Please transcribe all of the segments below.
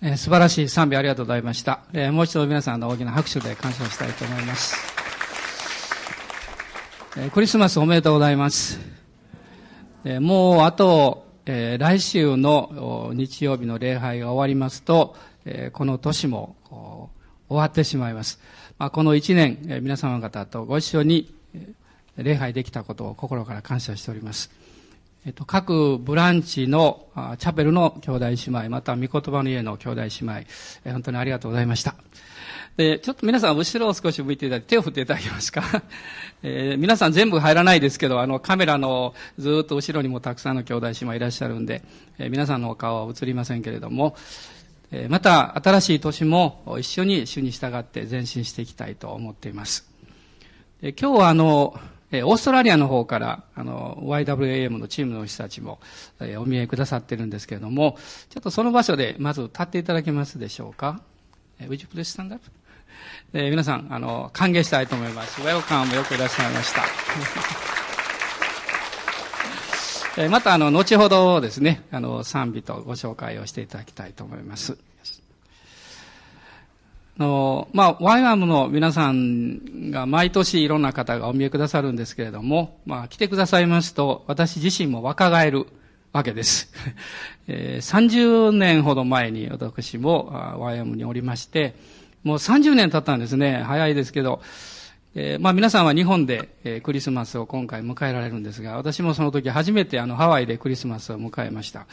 えー、素晴らしい賛美ありがとうございました。えー、もう一度皆さんの大きな拍手で感謝したいと思います。えー、クリスマスおめでとうございます。えもうあと、え来週の日曜日の礼拝が終わりますと、えこの年も終わってしまいます。まあ、この一年、え皆様方とご一緒に礼拝できたことを心から感謝しております。えっと、各ブランチのチャペルの兄弟姉妹、また御言葉の家の兄弟姉妹、え本当にありがとうございました。で、ちょっと皆さん後ろを少し向いていただいて手を振っていただけますか？えー、皆さん全部入らないですけど、あのカメラのずっと後ろにもたくさんの兄弟姉妹いらっしゃるんで、えー、皆さんのお顔は映りませんけれども、えー、また新しい年も一緒に主に従って前進していきたいと思っています。今日はあの、えオーストラリアの方から、あの、YWAM のチームの人たちも、えお見えくださってるんですけれども、ちょっとその場所でまず立っていただけますでしょうか？え Would you please stand up? え皆さん、あの、歓迎したいと思います。ウェルカムよくいらっしゃいました。えまた、あの、後ほどですね、あの、賛美とご紹介をしていただきたいと思います。の、まあ、ワイワムの皆さんが毎年いろんな方がお見えくださるんですけれども、まあ、来てくださいますと、私自身も若返るわけです。えー、30年ほど前に私もワイワムにおりまして、もう30年経ったんですね。早いですけど、えー、まあ皆さんは日本で、えー、クリスマスを今回迎えられるんですが、私もその時初めてあのハワイでクリスマスを迎えました。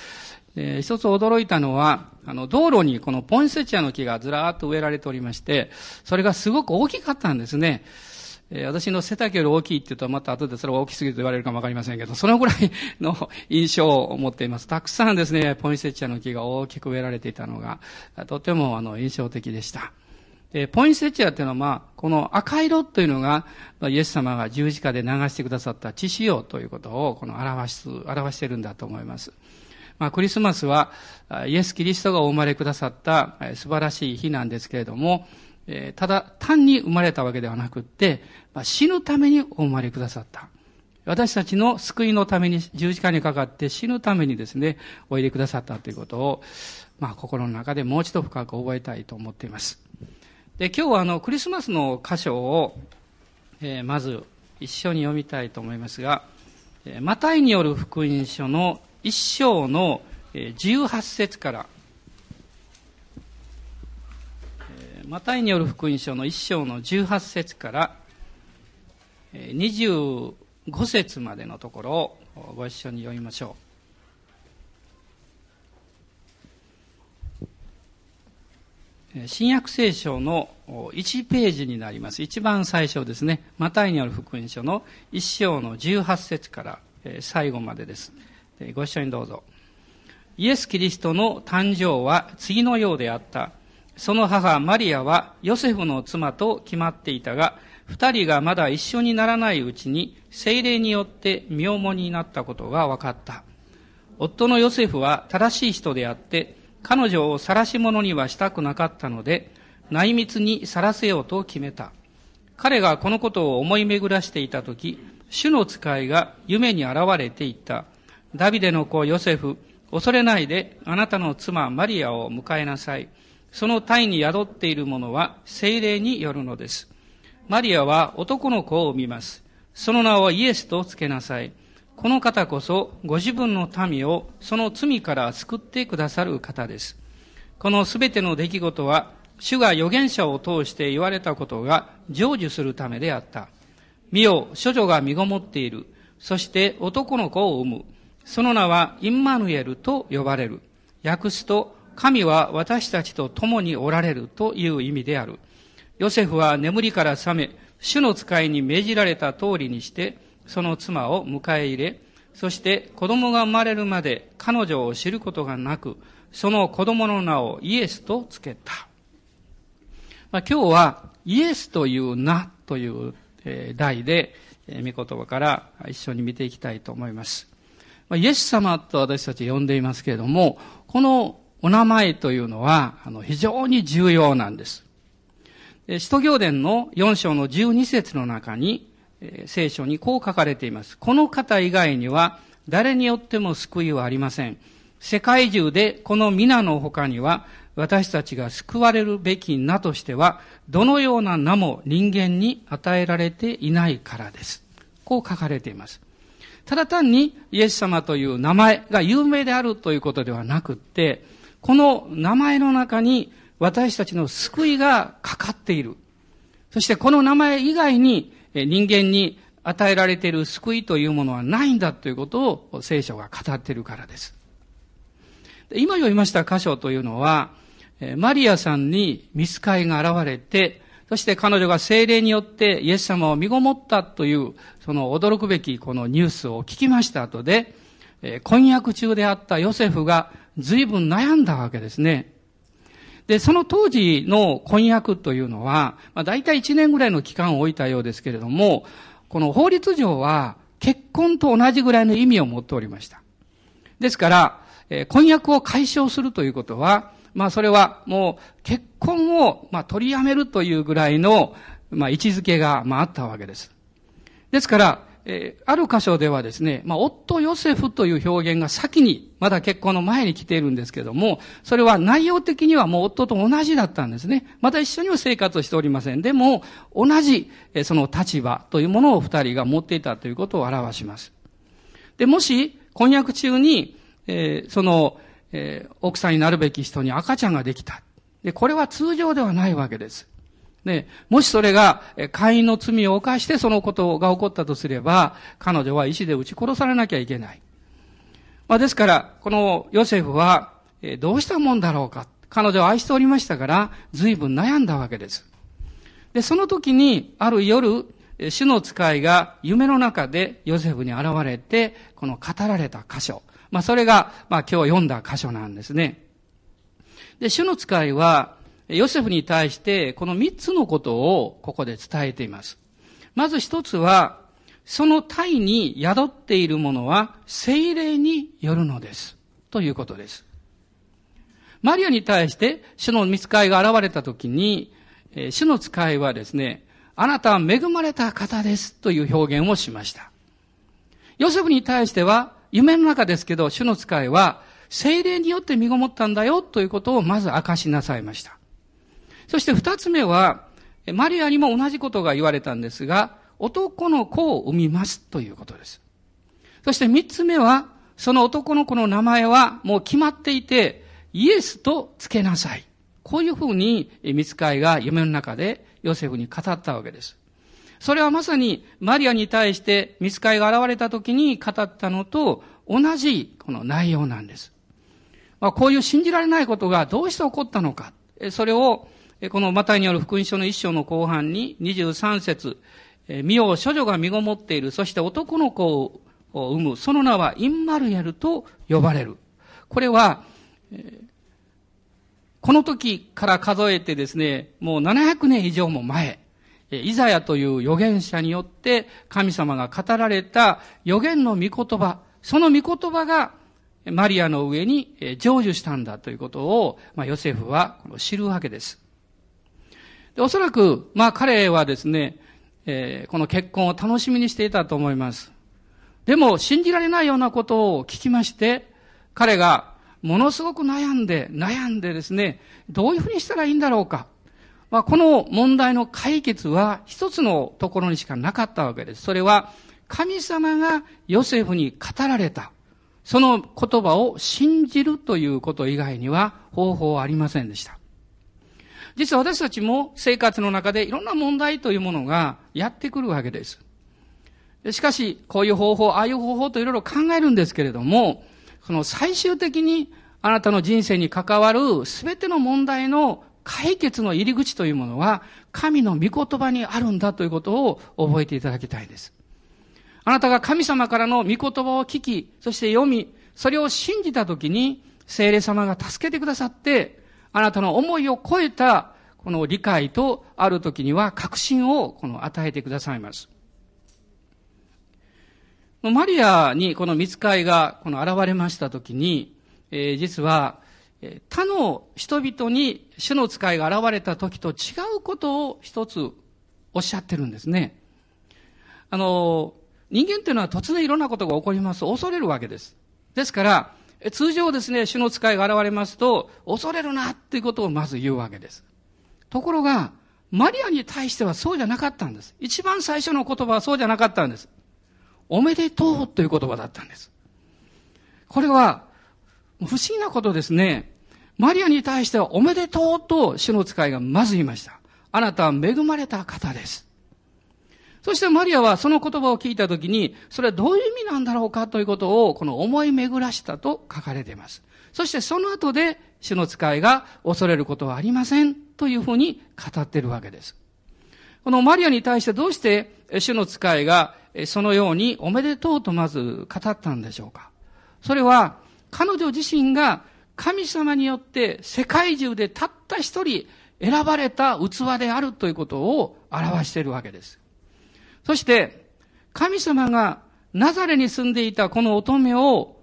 えー、一つ驚いたのは、あの、道路にこのポンセチアの木がずらーっと植えられておりまして、それがすごく大きかったんですね。えー、私の背丈より大きいって言うと、また後でそれは大きすぎると言われるかもわかりませんけど、そのぐらいの印象を持っています。たくさんですね、ポインセチアの木が大きく植えられていたのが、とてもあの、印象的でした。えポインセチアっていうのは、まあ、この赤色というのが、イエス様が十字架で流してくださった血潮ということを、この表す、表してるんだと思います。まあ、クリスマスは、イエス・キリストがお生まれくださった素晴らしい日なんですけれども、ただ単に生まれたわけではなくって、死ぬためにお生まれくださった。私たちの救いのために十字架にかかって死ぬためにですね、おいでくださったということを、まあ、心の中でもう一度深く覚えたいと思っています。で、今日はあの、クリスマスの箇所を、えー、まず一緒に読みたいと思いますが、マタイによる福音書の一章の18節から、マタイによる福音書の一章の18節から25節までのところをご一緒に読みましょう。新約聖書の1ページになります。一番最初ですね。マタイによる福音書の一章の18節から最後までです。ご一緒にどうぞ。イエス・キリストの誕生は次のようであった。その母マリアはヨセフの妻と決まっていたが、二人がまだ一緒にならないうちに精霊によって身重になったことが分かった。夫のヨセフは正しい人であって、彼女を晒し者にはしたくなかったので、内密に晒せようと決めた。彼がこのことを思い巡らしていたとき、主の使いが夢に現れていった。ダビデの子ヨセフ、恐れないであなたの妻マリアを迎えなさい。その体に宿っているものは精霊によるのです。マリアは男の子を産みます。その名をイエスとつけなさい。この方こそご自分の民をその罪から救ってくださる方です。このすべての出来事は、主が預言者を通して言われたことが成就するためであった。見よ、処女が身ごもっている。そして男の子を産む。その名はインマヌエルと呼ばれる。訳すと、神は私たちと共におられるという意味である。ヨセフは眠りから覚め、主の使いに命じられた通りにして、その妻を迎え入れ、そして子供が生まれるまで彼女を知ることがなく、その子供の名をイエスとつけた。まあ、今日はイエスという名という題で、御言葉から一緒に見ていきたいと思います。イエス様と私たち呼んでいますけれども、このお名前というのは、あの、非常に重要なんです。使徒行伝の4章の12節の中に、聖書にこう書かれています。この方以外には、誰によっても救いはありません。世界中でこの皆の他には、私たちが救われるべき名としては、どのような名も人間に与えられていないからです。こう書かれています。ただ単にイエス様という名前が有名であるということではなくって、この名前の中に私たちの救いがかかっている。そしてこの名前以外に人間に与えられている救いというものはないんだということを聖書が語っているからです。今読みました箇所というのは、マリアさんに見つかいが現れて、そして彼女が精霊によってイエス様を身ごもったという、その驚くべきこのニュースを聞きました後で、婚約中であったヨセフが随分悩んだわけですね。で、その当時の婚約というのは、まあ、大体1年ぐらいの期間を置いたようですけれども、この法律上は結婚と同じぐらいの意味を持っておりました。ですから、え婚約を解消するということは、まあそれはもう結婚をまあ取りやめるというぐらいのまあ位置づけがまああったわけです。ですから、えー、ある箇所ではですね、まあ、夫ヨセフという表現が先に、まだ結婚の前に来ているんですけども、それは内容的にはもう夫と同じだったんですね。また一緒には生活をしておりません。でも、同じ、えー、その立場というものを二人が持っていたということを表します。で、もし、婚約中に、えー、その、えー、奥さんになるべき人に赤ちゃんができた。で、これは通常ではないわけです。ね、もしそれが、え会員の罪を犯してそのことが起こったとすれば、彼女は石で撃ち殺されなきゃいけない。まあ、ですから、このヨセフは、えどうしたもんだろうか。彼女を愛しておりましたから、随分悩んだわけです。で、その時に、ある夜、主の使いが夢の中でヨセフに現れて、この語られた箇所。まあ、それが、まあ、今日読んだ箇所なんですね。で、主の使いは、ヨセフに対してこの三つのことをここで伝えています。まず一つは、その体に宿っているものは精霊によるのです。ということです。マリアに対して主の見つかいが現れたときに、主の使いはですね、あなたは恵まれた方ですという表現をしました。ヨセフに対しては、夢の中ですけど、主の使いは、精霊によって身ごもったんだよということをまず明かしなさいました。そして二つ目は、マリアにも同じことが言われたんですが、男の子を産みますということです。そして三つ目は、その男の子の名前はもう決まっていて、イエスと付けなさい。こういうふうに、見つかいが夢の中でヨセフに語ったわけです。それはまさにマリアに対して見つかいが現れた時に語ったのと同じこの内容なんです。まあ、こういう信じられないことがどうして起こったのか。それをこのマタイによる福音書の一章の後半に23節身を処女が身ごもっている、そして男の子を産む、その名はインマルエルと呼ばれる。これは、この時から数えてですね、もう700年以上も前、イザヤという預言者によって神様が語られた預言の御言葉、その御言葉がマリアの上に成就したんだということを、まあ、ヨセフは知るわけです。でおそらく、まあ彼はですね、えー、この結婚を楽しみにしていたと思います。でも、信じられないようなことを聞きまして、彼がものすごく悩んで、悩んでですね、どういうふうにしたらいいんだろうか。まあ、この問題の解決は一つのところにしかなかったわけです。それは、神様がヨセフに語られた。その言葉を信じるということ以外には方法はありませんでした。実は私たちも生活の中でいろんな問題というものがやってくるわけです。しかし、こういう方法、ああいう方法といろいろ考えるんですけれども、その最終的にあなたの人生に関わる全ての問題の解決の入り口というものは、神の御言葉にあるんだということを覚えていただきたいです。あなたが神様からの御言葉を聞き、そして読み、それを信じたときに、聖霊様が助けてくださって、あなたの思いを超えた、この理解と、ある時には確信をこの与えてくださいます。マリアにこの見つかいがこの現れました時に、えー、実は、他の人々に主の使いが現れた時と違うことを一つおっしゃってるんですね。あの、人間っていうのは突然いろんなことが起こります。恐れるわけです。ですから、通常ですね、主の使いが現れますと、恐れるなっていうことをまず言うわけです。ところが、マリアに対してはそうじゃなかったんです。一番最初の言葉はそうじゃなかったんです。おめでとうという言葉だったんです。これは、不思議なことですね。マリアに対してはおめでとうと主の使いがまず言いました。あなたは恵まれた方です。そしてマリアはその言葉を聞いたときに、それはどういう意味なんだろうかということを、この思い巡らしたと書かれています。そしてその後で、主の使いが恐れることはありませんというふうに語っているわけです。このマリアに対してどうして主の使いがそのようにおめでとうとまず語ったんでしょうかそれは彼女自身が神様によって世界中でたった一人選ばれた器であるということを表しているわけです。そして、神様がナザレに住んでいたこの乙女を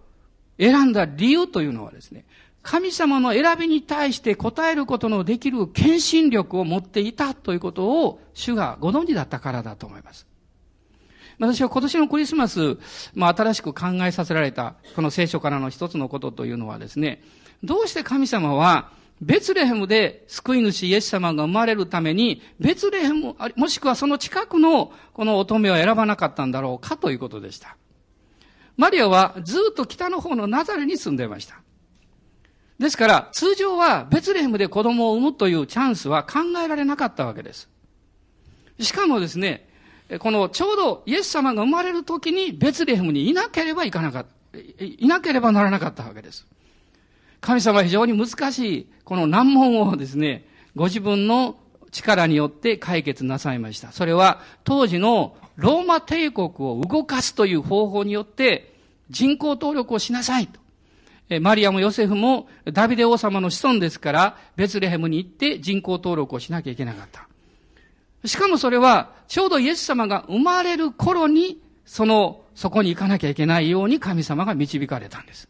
選んだ理由というのはですね、神様の選びに対して答えることのできる献身力を持っていたということを主がご存知だったからだと思います。私は今年のクリスマス、まあ、新しく考えさせられたこの聖書からの一つのことというのはですね、どうして神様はベツレヘムで救い主イエス様が生まれるために、ベツレヘム、もしくはその近くのこの乙女を選ばなかったんだろうかということでした。マリアはずっと北の方のナザレに住んでいました。ですから、通常はベツレヘムで子供を産むというチャンスは考えられなかったわけです。しかもですね、このちょうどイエス様が生まれる時にベツレヘムにいなければいかなかった、いなければならなかったわけです。神様は非常に難しい、この難問をですね、ご自分の力によって解決なさいました。それは当時のローマ帝国を動かすという方法によって人口登録をしなさいと。マリアもヨセフもダビデ王様の子孫ですから、ベツレヘムに行って人口登録をしなきゃいけなかった。しかもそれは、ちょうどイエス様が生まれる頃に、その、そこに行かなきゃいけないように神様が導かれたんです。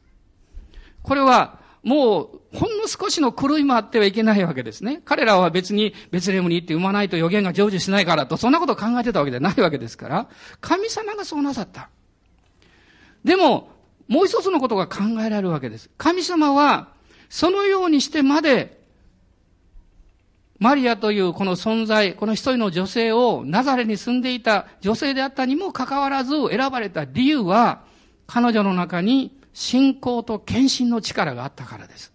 これは、もう、ほんの少しの狂いもあってはいけないわけですね。彼らは別にベツレムに行って産まないと予言が成就しないからと、そんなことを考えてたわけではないわけですから、神様がそうなさった。でも、もう一つのことが考えられるわけです。神様は、そのようにしてまで、マリアというこの存在、この一人の女性をナザレに住んでいた女性であったにもかかわらず選ばれた理由は、彼女の中に信仰と献身の力があったからです。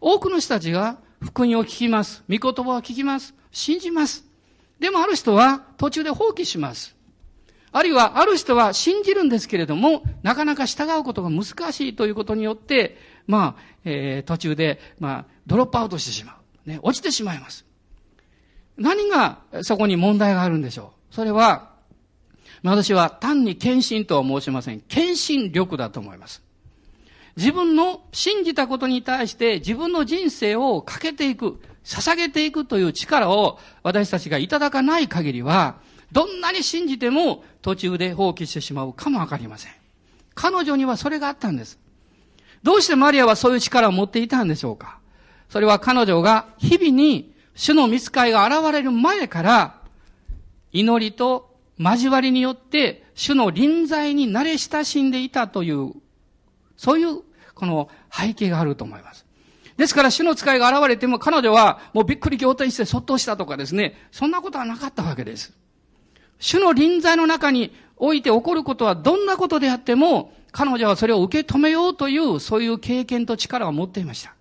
多くの人たちが福音を聞きます。御言葉を聞きます。信じます。でもある人は途中で放棄します。あるいはある人は信じるんですけれども、なかなか従うことが難しいということによって、まあ、えー、途中で、まあ、ドロップアウトしてしまう。ね、落ちてしまいます。何がそこに問題があるんでしょうそれは、私は単に献身とは申しません。献身力だと思います。自分の信じたことに対して自分の人生をかけていく、捧げていくという力を私たちがいただかない限りは、どんなに信じても途中で放棄してしまうかもわかりません。彼女にはそれがあったんです。どうしてマリアはそういう力を持っていたんでしょうかそれは彼女が日々に主の見つかいが現れる前から祈りと交わりによって、主の臨在に慣れ親しんでいたという、そういう、この背景があると思います。ですから、主の使いが現れても、彼女はもうびっくり仰天してそっとしたとかですね、そんなことはなかったわけです。主の臨在の中において起こることはどんなことであっても、彼女はそれを受け止めようという、そういう経験と力を持っていました。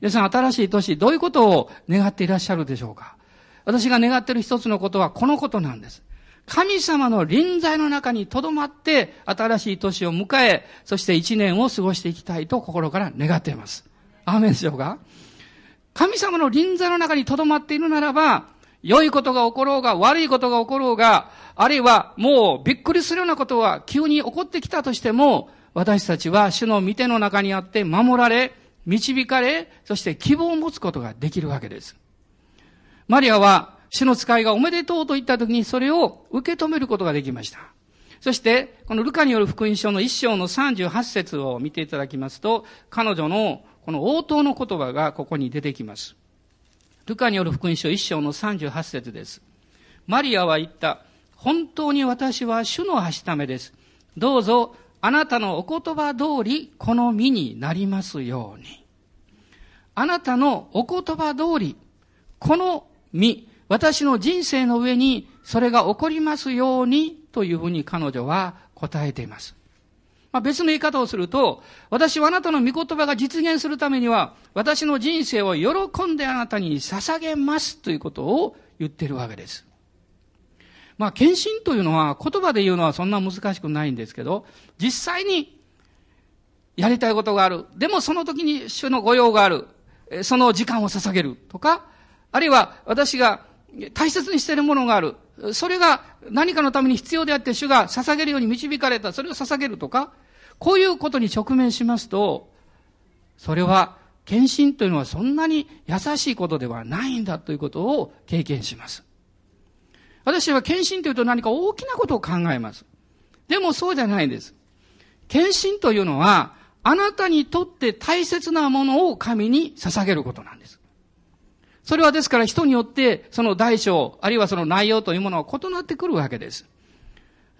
皆さん、新しい年、どういうことを願っていらっしゃるでしょうか私が願っている一つのことはこのことなんです。神様の臨在の中に留まって、新しい年を迎え、そして一年を過ごしていきたいと心から願っています。アーメンでしょうか神様の臨在の中に留まっているならば、良いことが起ころうが、悪いことが起ころうが、あるいはもうびっくりするようなことが急に起こってきたとしても、私たちは主の御手の中にあって守られ、導かれ、そして希望を持つことができるわけです。マリアは主の使いがおめでとうと言った時にそれを受け止めることができました。そして、このルカによる福音書の一章の38節を見ていただきますと、彼女のこの応答の言葉がここに出てきます。ルカによる福音書一章の38節です。マリアは言った。本当に私は主のはしためです。どうぞあなたのお言葉通りこの身になりますように。あなたのお言葉通り、この身、私の人生の上にそれが起こりますようにというふうに彼女は答えています。まあ、別の言い方をすると、私はあなたの御言葉が実現するためには、私の人生を喜んであなたに捧げますということを言ってるわけです。まあ、献身というのは、言葉で言うのはそんな難しくないんですけど、実際にやりたいことがある。でもその時に主の御用がある。その時間を捧げるとか、あるいは私が大切にしているものがある。それが何かのために必要であって主が捧げるように導かれた。それを捧げるとか、こういうことに直面しますと、それは献身というのはそんなに優しいことではないんだということを経験します。私は献身というと何か大きなことを考えます。でもそうじゃないんです。献身というのは、あなたにとって大切なものを神に捧げることなんです。それはですから人によってその大小、あるいはその内容というものは異なってくるわけです。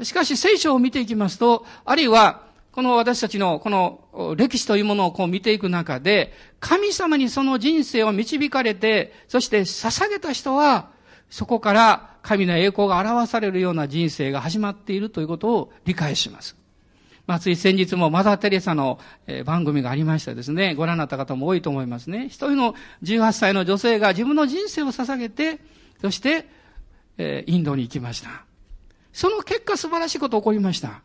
しかし聖書を見ていきますと、あるいはこの私たちのこの歴史というものをこう見ていく中で、神様にその人生を導かれて、そして捧げた人は、そこから神の栄光が表されるような人生が始まっているということを理解します。まあ、つい先日もマザー・テレサの番組がありましてですね、ご覧になった方も多いと思いますね。一人の18歳の女性が自分の人生を捧げて、そして、えインドに行きました。その結果素晴らしいこと起こりました。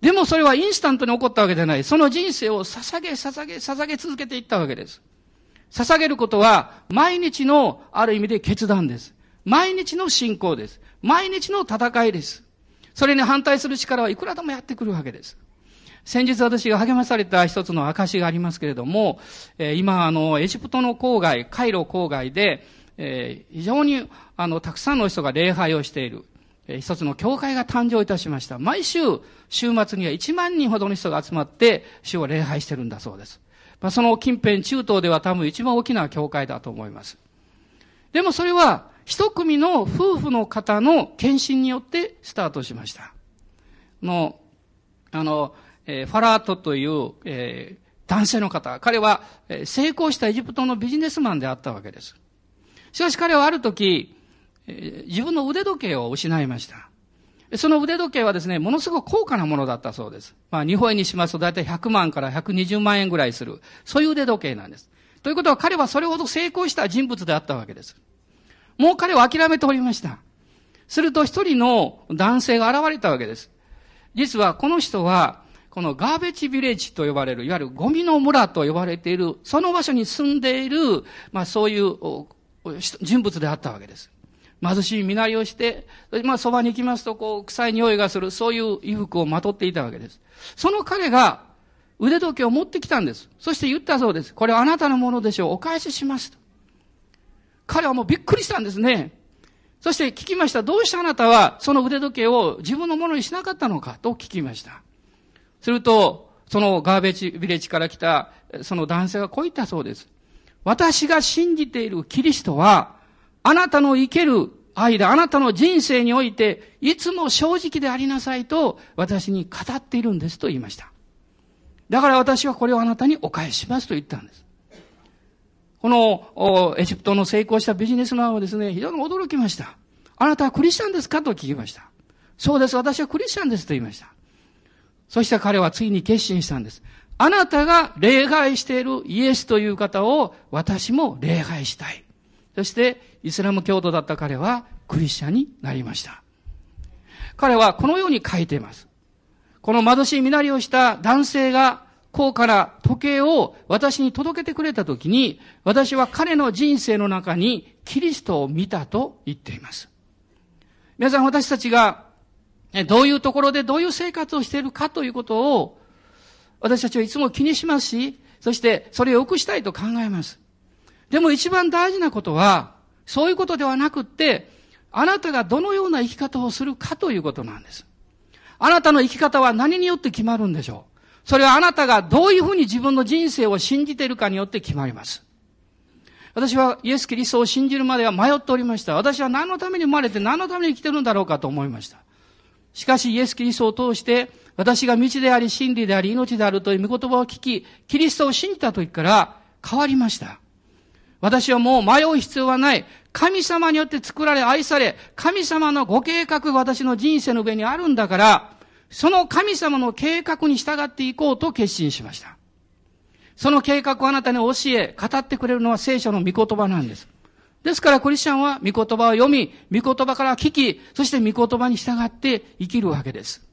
でもそれはインスタントに起こったわけじゃない。その人生を捧げ、捧げ、捧げ続けていったわけです。捧げることは毎日のある意味で決断です。毎日の信仰です。毎日の戦いです。それに反対する力はいくらでもやってくるわけです。先日私が励まされた一つの証がありますけれども、えー、今、あの、エジプトの郊外、カイロ郊外で、えー、非常に、あの、たくさんの人が礼拝をしている、えー、一つの教会が誕生いたしました。毎週、週末には1万人ほどの人が集まって、主を礼拝してるんだそうです。まあ、その近辺、中東では多分一番大きな教会だと思います。でもそれは、一組の夫婦の方の献身によってスタートしました。の、あの、えー、ファラートという、えー、男性の方、彼は、えー、成功したエジプトのビジネスマンであったわけです。しかし彼はある時、えー、自分の腕時計を失いました。その腕時計はですね、ものすごく高価なものだったそうです。まあ、日本円にしますと大体100万から120万円ぐらいする、そういう腕時計なんです。ということは彼はそれほど成功した人物であったわけです。もう彼は諦めておりました。すると一人の男性が現れたわけです。実はこの人は、このガーベチビレッジと呼ばれる、いわゆるゴミの村と呼ばれている、その場所に住んでいる、まあそういう人物であったわけです。貧しい身なりをして、まあそばに行きますと、こう、臭い匂いがする、そういう衣服をまとっていたわけです。その彼が腕時計を持ってきたんです。そして言ったそうです。これはあなたのものでしょう。お返ししますと。彼はもうびっくりしたんですね。そして聞きました。どうしてあなたはその腕時計を自分のものにしなかったのかと聞きました。すると、そのガーベージビレッジから来た、その男性がこう言ったそうです。私が信じているキリストは、あなたの生ける間、あなたの人生において、いつも正直でありなさいと、私に語っているんですと言いました。だから私はこれをあなたにお返ししますと言ったんです。この、エジプトの成功したビジネスマンはですね、非常に驚きました。あなたはクリスチャンですか？と聞きました。そうです、私はクリスチャンですと言いました。そして彼はついに決心したんです。あなたが礼拝しているイエスという方を私も礼拝したい。そしてイスラム教徒だった彼はクリスチャンになりました。彼はこのように書いています。この貧しい身なりをした男性が高価な時計を私に届けてくれたときに、私は彼の人生の中にキリストを見たと言っています。皆さん私たちがどういうところでどういう生活をしているかということを、私たちはいつも気にしますし、そしてそれを良くしたいと考えます。でも一番大事なことは、そういうことではなくって、あなたがどのような生き方をするかということなんです。あなたの生き方は何によって決まるんでしょうそれはあなたがどういうふうに自分の人生を信じているかによって決まります。私はイエス・キリストを信じるまでは迷っておりました。私は何のために生まれて何のために生きているんだろうかと思いました。しかしイエス・キリストを通して、私が道であり、真理であり、命であるという御言葉を聞き、キリストを信じた時から変わりました。私はもう迷う必要はない。神様によって作られ、愛され、神様のご計画が私の人生の上にあるんだから、その神様の計画に従っていこうと決心しました。その計画をあなたに教え、語ってくれるのは聖書の御言葉なんです。ですからクリスチャンは御言葉を読み、御言葉から聞き、そして御言葉に従って生きるわけです。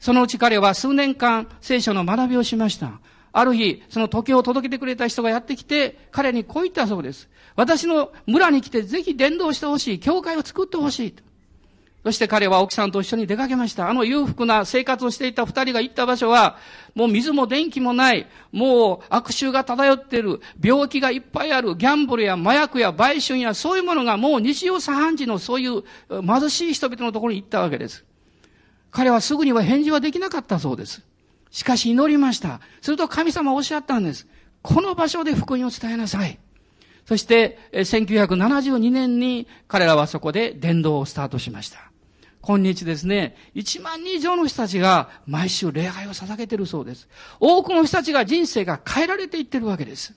そのうち彼は数年間聖書の学びをしました。ある日、その時計を届けてくれた人がやってきて、彼にこう言ったそうです。私の村に来てぜひ伝道してほしい。教会を作ってほしい。そして彼は奥さんと一緒に出かけました。あの裕福な生活をしていた二人が行った場所は、もう水も電気もない、もう悪臭が漂っている、病気がいっぱいある、ギャンブルや麻薬や売春やそういうものがもう日常茶飯事のそういう貧しい人々のところに行ったわけです。彼はすぐには返事はできなかったそうです。しかし祈りました。すると神様はおっしゃったんです。この場所で福音を伝えなさい。そして、1972年に彼らはそこで伝道をスタートしました。今日ですね、1万人以上の人たちが毎週礼拝を捧げているそうです。多くの人たちが人生が変えられていってるわけです。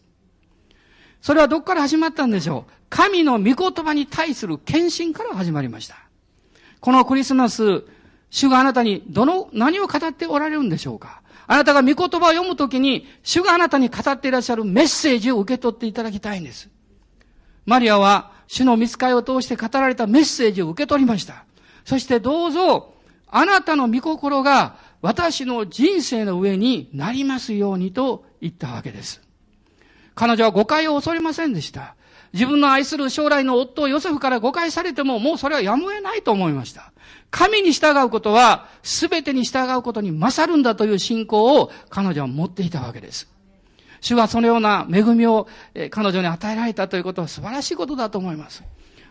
それはどこから始まったんでしょう？神の御言葉に対する献身から始まりました。このクリスマス、主があなたにどの、何を語っておられるんでしょうか？あなたが御言葉を読むときに、主があなたに語っていらっしゃるメッセージを受け取っていただきたいんです。マリアは、主の見つかりを通して語られたメッセージを受け取りました。そしてどうぞ、あなたの御心が私の人生の上になりますようにと言ったわけです。彼女は誤解を恐れませんでした。自分の愛する将来の夫をヨセフから誤解されてももうそれはやむを得ないと思いました。神に従うことは全てに従うことに勝るんだという信仰を彼女は持っていたわけです。主はそのような恵みを彼女に与えられたということは素晴らしいことだと思います。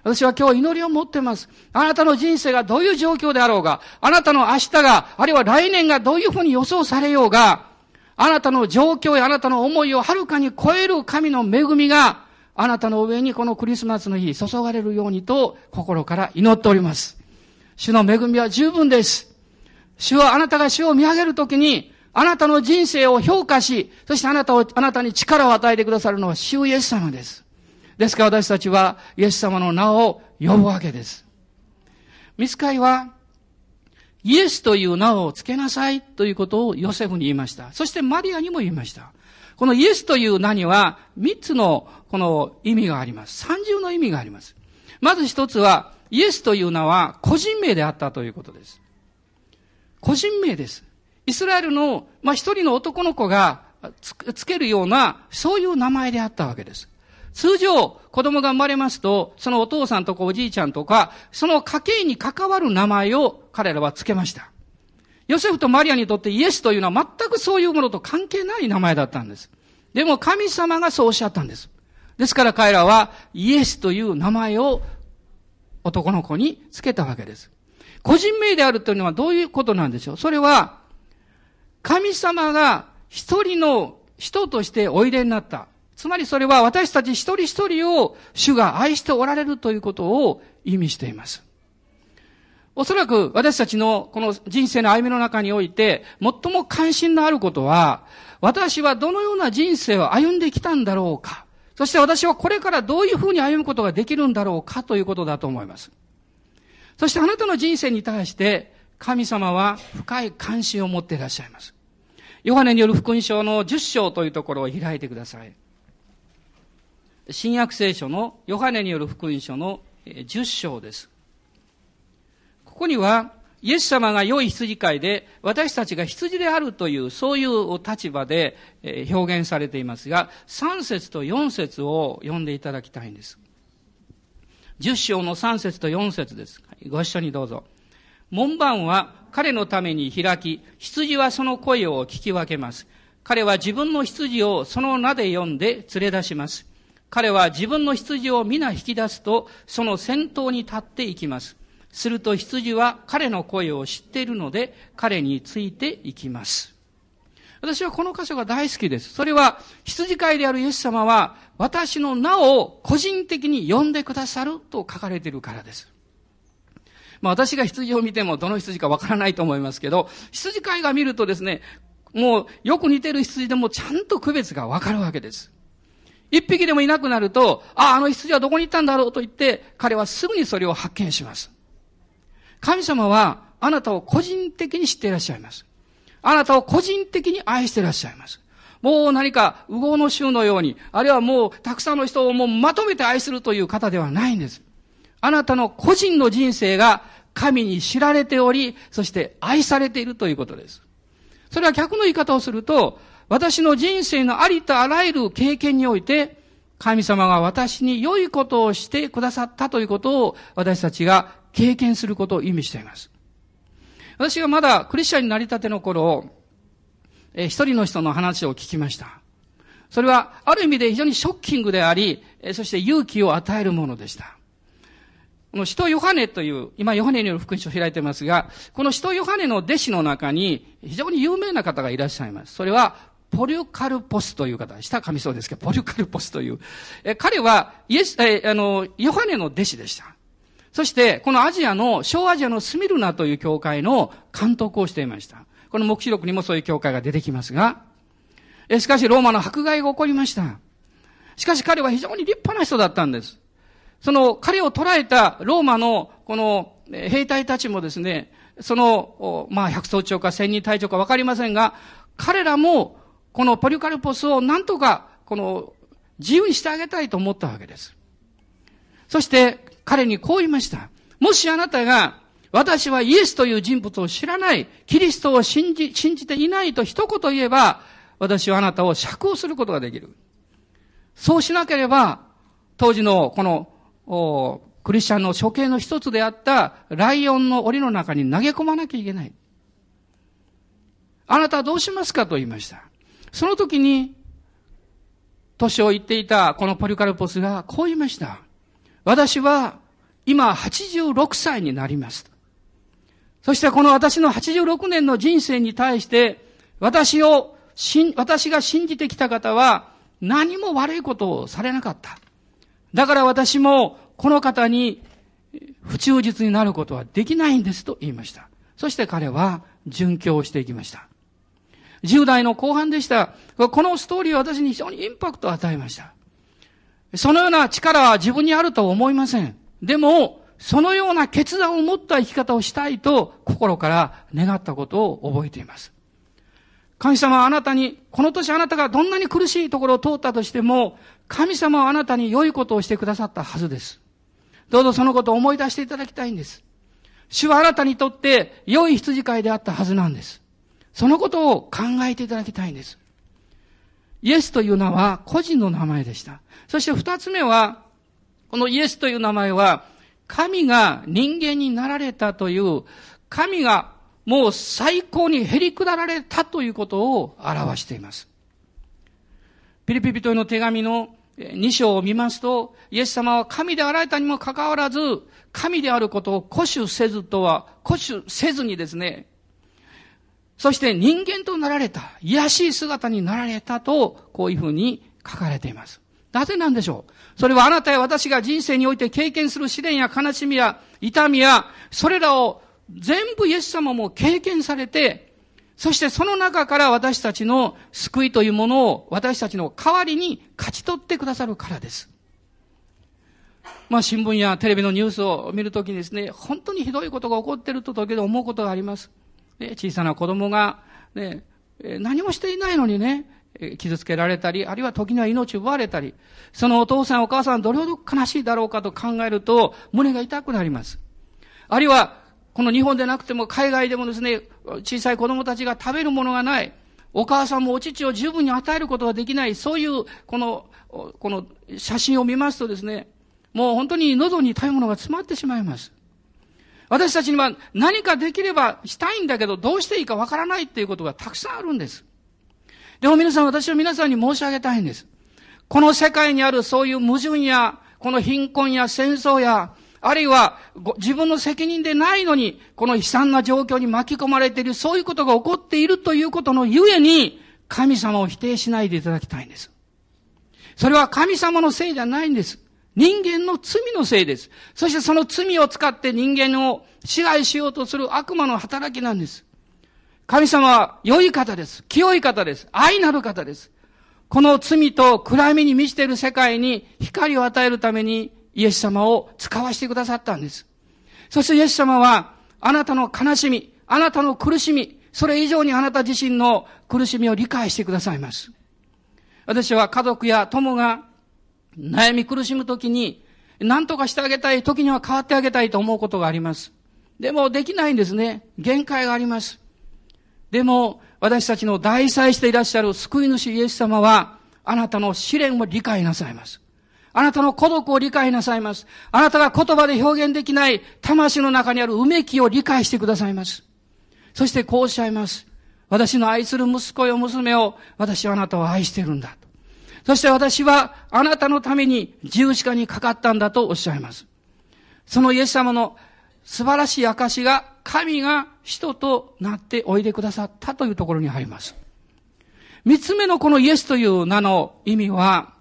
私は今日祈りを持ってます。あなたの人生がどういう状況であろうが、あなたの明日が、あるいは来年がどういうふうに予想されようが、あなたの状況やあなたの思いをはるかに超える神の恵みが、あなたの上にこのクリスマスの日注がれるようにと心から祈っております。主の恵みは十分です。主はあなたが主を見上げるときに、あなたの人生を評価し、そしてあなたを、あなたに力を与えてくださるのは主イエス様です。ですから私たちはイエス様の名を呼ぶわけです。ミスカイは、イエスという名を付けなさいということをヨセフに言いました。そしてマリアにも言いました。このイエスという名には三つのこの意味があります。三重の意味があります。まず一つは、イエスという名は個人名であったということです。個人名です。イスラエルの、まあ、一人の男の子がつけるような、そういう名前であったわけです。通常、子供が生まれますと、そのお父さんとかおじいちゃんとか、その家系に関わる名前を彼らは付けました。ヨセフとマリアにとってイエスというのは全くそういうものと関係ない名前だったんです。でも神様がそうおっしゃったんです。ですから彼らはイエスという名前を男の子に付けたわけです。個人名であるというのはどういうことなんでしょう？それは、神様が一人の人としておいでになった。つまりそれは私たち一人一人を主が愛しておられるということを意味しています。おそらく私たちのこの人生の歩みの中において最も関心のあることは私はどのような人生を歩んできたんだろうかそして私はこれからどういうふうに歩むことができるんだろうかということだと思います。そしてあなたの人生に対して神様は深い関心を持っていらっしゃいます。ヨハネによる福音書の10章というところを開いてください。新約聖書のヨハネによる福音書の10章です。ここには、イエス様が良い羊飼いで、私たちが羊であるという、そういう立場で表現されていますが、3節と4節を読んでいただきたいんです。10章の3節と4節です。ご一緒にどうぞ。門番は彼のために開き、羊はその声を聞き分けます。彼は自分の羊をその名で呼んで連れ出します。彼は自分の羊を皆引き出すと、その先頭に立っていきます。すると羊は彼の声を知っているので、彼についていきます。私はこの箇所が大好きです。それは、羊飼いであるイエス様は、私の名を個人的に呼んでくださると書かれているからです。まあ私が羊を見てもどの羊かわからないと思いますけど、羊飼いが見るとですね、もうよく似てる羊でもちゃんと区別がわかるわけです。一匹でもいなくなると、ああ、あの羊はどこに行ったんだろうと言って、彼はすぐにそれを発見します。神様はあなたを個人的に知っていらっしゃいます。あなたを個人的に愛していらっしゃいます。もう何か、右往の衆のように、あるいはもうたくさんの人をもうまとめて愛するという方ではないんです。あなたの個人の人生が神に知られており、そして愛されているということです。それは逆の言い方をすると、私の人生のありとあらゆる経験において、神様が私に良いことをしてくださったということを私たちが経験することを意味しています。私がまだクリスチャンになりたての頃、え一人の人の話を聞きました。それは、ある意味で非常にショッキングであり、そして勇気を与えるものでした。この使徒ヨハネという、今ヨハネによる福音書を開いてますが、この使徒ヨハネの弟子の中に非常に有名な方がいらっしゃいます。それは、ポリュカルポスという方、下神そうですけど、ポリュカルポスという。え彼は、イエス、えあの、ヨハネの弟子でした。そして、このアジアの、小アジアのスミルナという教会の監督をしていました。この目視録にもそういう教会が出てきますが、えしかしローマの迫害が起こりました。しかし彼は非常に立派な人だったんです。その彼を捕らえたローマのこの兵隊たちもですね、その、まあ、百総長か千人隊長かわかりませんが、彼らもこのポリカルポスをなんとかこの自由にしてあげたいと思ったわけです。そして彼にこう言いました。もしあなたが私はイエスという人物を知らない、キリストを信じ、信じていないと一言言えば、私はあなたを釈放することができる。そうしなければ、当時のこの、クリスチャンの処刑の一つであったライオンの檻の中に投げ込まなきゃいけない。あなたはどうしますかと言いました。その時に、年を言っていたこのポリカルポスがこう言いました。私は今86歳になります。そしてこの私の86年の人生に対して、私を、私が信じてきた方は何も悪いことをされなかった。だから私もこの方に不忠実になることはできないんですと言いました。そして彼は殉教していきました。10代の後半でした。このストーリーは私に非常にインパクトを与えました。そのような力は自分にあるとは思いません。でも、そのような決断を持った生き方をしたいと心から願ったことを覚えています。神様はあなたに、この年あなたがどんなに苦しいところを通ったとしても、神様はあなたに良いことをしてくださったはずです。どうぞそのことを思い出していただきたいんです。主はあなたにとって良い羊飼いであったはずなんです。そのことを考えていただきたいんです。イエスという名は個人の名前でした。そして二つ目は、このイエスという名前は、神が人間になられたという、神がもう最高に減り下られたということを表しています。ピリピピトの手紙の2章を見ますと、イエス様は神であられたにもかかわらず、神であることを固守せずとは、固守せずにですね、そして人間となられた、癒しい姿になられたと、こういうふうに書かれています。なぜなんでしょう？それはあなたや私が人生において経験する試練や悲しみや痛みや、それらを全部イエス様も経験されて、そしてその中から私たちの救いというものを私たちの代わりに勝ち取ってくださるからです。まあ新聞やテレビのニュースを見るときにですね、本当にひどいことが起こっていると時々思うことがあります。ね、小さな子供が、ね、何もしていないのにね、傷つけられたり、あるいは時には命を奪われたり、そのお父さんお母さんどれほど悲しいだろうかと考えると、胸が痛くなります。あるいは、この日本でなくても海外でもですね、小さい子供たちが食べるものがない、お母さんもお乳を十分に与えることができない、そういう、この、この写真を見ますとですね、もう本当に喉に食べ物が詰まってしまいます。私たちには何かできればしたいんだけど、どうしていいかわからないっていうことがたくさんあるんです。でも皆さん、私は皆さんに申し上げたいんです。この世界にあるそういう矛盾や、この貧困や戦争や、あるいは自分の責任でないのに、この悲惨な状況に巻き込まれている、そういうことが起こっているということのゆえに、神様を否定しないでいただきたいんです。それは神様のせいじゃないんです。人間の罪のせいです。そしてその罪を使って人間を支配しようとする悪魔の働きなんです。神様は良い方です。清い方です。愛なる方です。この罪と暗闇に満ちている世界に光を与えるためにイエス様を使わせてくださったんです。そしてイエス様はあなたの悲しみ、あなたの苦しみ、それ以上にあなた自身の苦しみを理解してくださいます。私は家族や友が悩み苦しむときに何とかしてあげたい、時には変わってあげたいと思うことがあります。でもできないんですね。限界があります。でも、私たちの大祭していらっしゃる救い主イエス様は、あなたの試練を理解なさいます。あなたの孤独を理解なさいます。あなたが言葉で表現できない魂の中にあるうめきを理解してくださいます。そしてこうおっしゃいます。私の愛する息子よ娘を、私はあなたを愛しているんだ。そして私はあなたのために十字架にかかったんだとおっしゃいます。そのイエス様の素晴らしい証が神が人となっておいでくださったというところにあります。三つ目のこのイエスという名の意味は、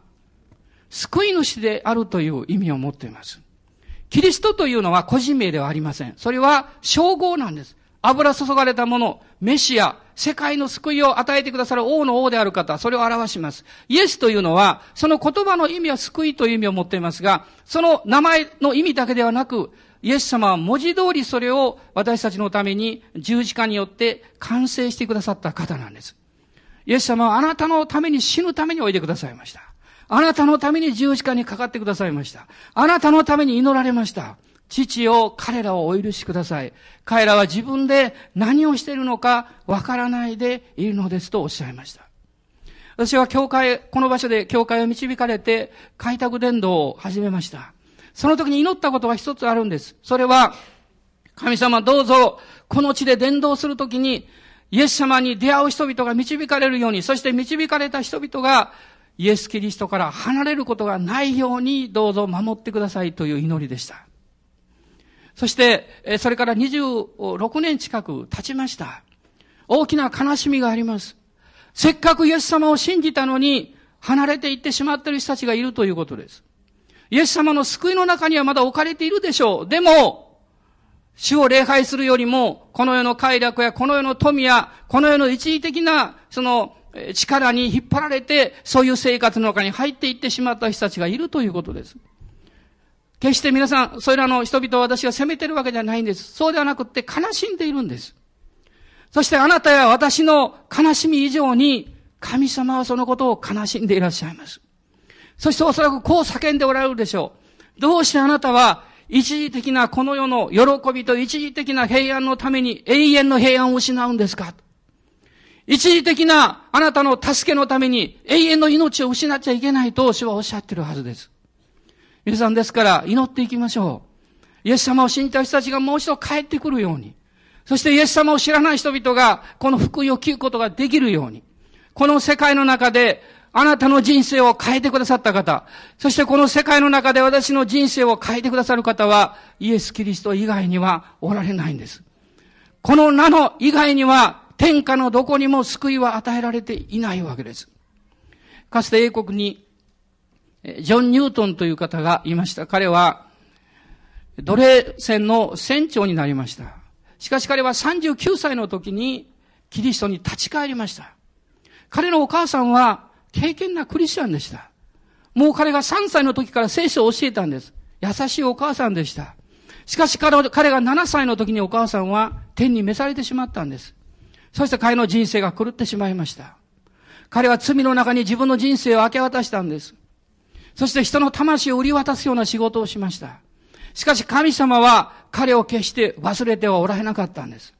救い主であるという意味を持っています。キリストというのは個人名ではありません。それは称号なんです。油注がれたもの、メシア、世界の救いを与えてくださる王の王である方、それを表します。イエスというのは、その言葉の意味は救いという意味を持っていますが、その名前の意味だけではなく、イエス様は文字通りそれを私たちのために十字架によって完成してくださった方なんです。イエス様はあなたのために死ぬためにおいでくださいました。あなたのために十字架にかかってくださいました。あなたのために祈られました。父を彼らをお許しください。彼らは自分で何をしているのかわからないでいるのですとおっしゃいました。私は教会、この場所で教会を導かれて開拓伝道を始めました。その時に祈ったことが一つあるんです。それは、神様どうぞ、この地で伝道するときに、イエス様に出会う人々が導かれるように、そして導かれた人々が、イエス・キリストから離れることがないように、どうぞ守ってくださいという祈りでした。そして、それから26年近く経ちました。大きな悲しみがあります。せっかくイエス様を信じたのに、離れていってしまっている人たちがいるということです。イエス様の救いの中にはまだ置かれているでしょう。でも、主を礼拝するよりも、この世の快楽やこの世の富や、この世の一時的な、その、力に引っ張られて、そういう生活の中に入っていってしまった人たちがいるということです。決して皆さん、それらの人々を私が責めてるわけじゃないんです。そうではなくって悲しんでいるんです。そしてあなたや私の悲しみ以上に、神様はそのことを悲しんでいらっしゃいます。そしておそらくこう叫んでおられるでしょう。どうしてあなたは一時的なこの世の喜びと一時的な平安のために永遠の平安を失うんですか一時的なあなたの助けのために永遠の命を失っちゃいけないと主はおっしゃってるはずです。皆さんですから祈っていきましょう。イエス様を信じた人たちがもう一度帰ってくるように。そしてイエス様を知らない人々がこの福音を聞くことができるように。この世界の中であなたの人生を変えてくださった方、そしてこの世界の中で私の人生を変えてくださる方は、イエス・キリスト以外にはおられないんです。この名の以外には、天下のどこにも救いは与えられていないわけです。かつて英国に、ジョン・ニュートンという方がいました。彼は、奴隷船の船長になりました。しかし彼は39歳の時にキリストに立ち返りました。彼のお母さんは敬虔なクリスチャンでした。もう彼が3歳の時から聖書を教えたんです。優しいお母さんでした。しかし彼が7歳の時にお母さんは天に召されてしまったんです。そして彼の人生が狂ってしまいました。彼は罪の中に自分の人生を明け渡したんです。そして人の魂を売り渡すような仕事をしました。しかし神様は彼を決して忘れてはおられなかったんです。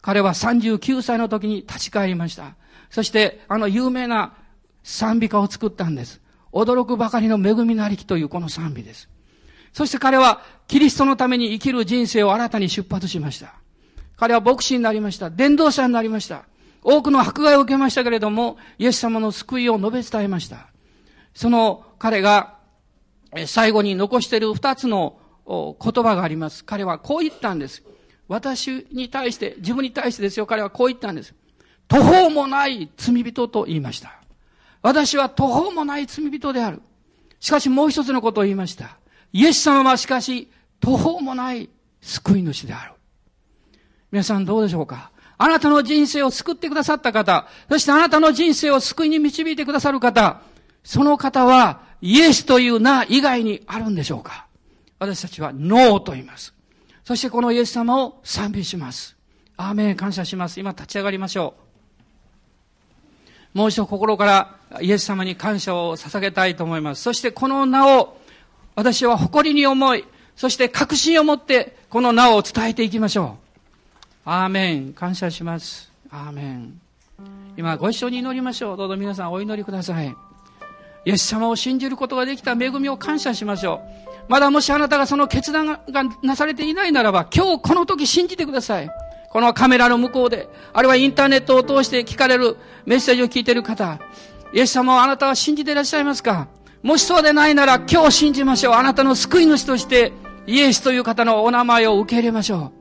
彼は39歳の時に立ち返りました。そしてあの有名な賛美歌を作ったんです。驚くばかりの恵みなりきというこの賛美です。そして彼はキリストのために生きる人生を新たに出発しました。彼は牧師になりました。伝道者になりました。多くの迫害を受けましたけれども、イエス様の救いを述べ伝えました。その彼が最後に残している二つの言葉があります。彼はこう言ったんです。私に対して、自分に対してですよ、彼はこう言ったんです。途方もない罪人と言いました。私は途方もない罪人である。しかしもう一つのことを言いました。イエス様はしかし途方もない救い主である。皆さんどうでしょうかあなたの人生を救ってくださった方、そしてあなたの人生を救いに導いてくださる方、その方はイエスという名以外にあるんでしょうか？私たちはノーと言います。そしてこのイエス様を賛美します。アーメン感謝します。今立ち上がりましょう。もう一度心からイエス様に感謝を捧げたいと思います。そしてこの名を私は誇りに思い、そして確信を持ってこの名を伝えていきましょう。アーメン。感謝します。アーメン。今ご一緒に祈りましょう。どうぞ皆さんお祈りください。イエス様を信じることができた恵みを感謝しましょう。まだもしあなたがその決断がなされていないならば、今日この時信じてください。このカメラの向こうで、あるいはインターネットを通して聞かれるメッセージを聞いている方、イエス様をあなたは信じていらっしゃいますか？もしそうでないなら今日信じましょう。あなたの救い主としてイエスという方のお名前を受け入れましょ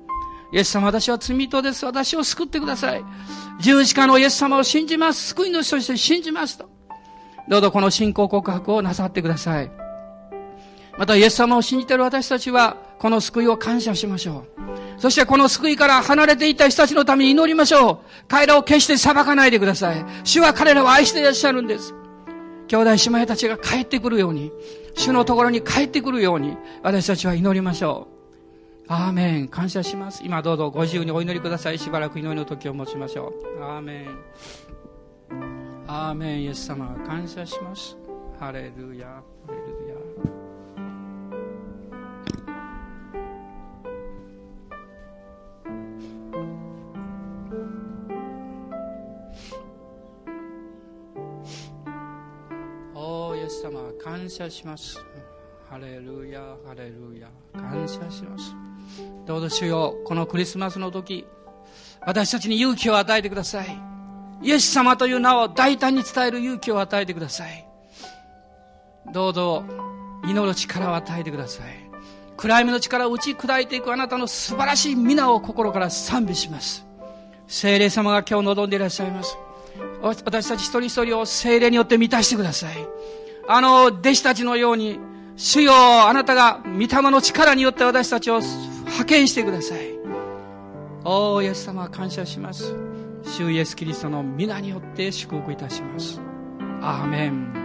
う。イエス様、私は罪人です。私を救ってください。十字架のイエス様を信じます。救い主として信じますと。どうぞこの信仰告白をなさってください。また、イエス様を信じている私たちは、この救いを感謝しましょう。そしてこの救いから離れていた人たちのために祈りましょう。彼らを決して裁かないでください。主は彼らを愛していらっしゃるんです。兄弟姉妹たちが帰ってくるように、主のところに帰ってくるように、私たちは祈りましょう。アーメン。感謝します。今どうぞご自由にお祈りください。しばらく祈りの時を持ちましょう。アーメン。アーメン。イエス様、感謝します。ハレルヤ。ハレルヤ。おー、イエス様、感謝します。ハレルヤ、ハレルヤ。感謝します。どうぞ主よ、このクリスマスの時、私たちに勇気を与えてください。イエス様という名を大胆に伝える勇気を与えてください。どうぞ、祈る力を与えてください。暗闇の力を打ち砕いていくあなたの素晴らしい皆を心から賛美します。精霊様が今日望んでいらっしゃいます。私たち一人一人を精霊によって満たしてください。あの弟子たちのように、主よ、あなたが御霊の力によって私たちを派遣してください。おー、イエス様感謝します。主イエスキリストの皆によって祝福いたします。アーメン。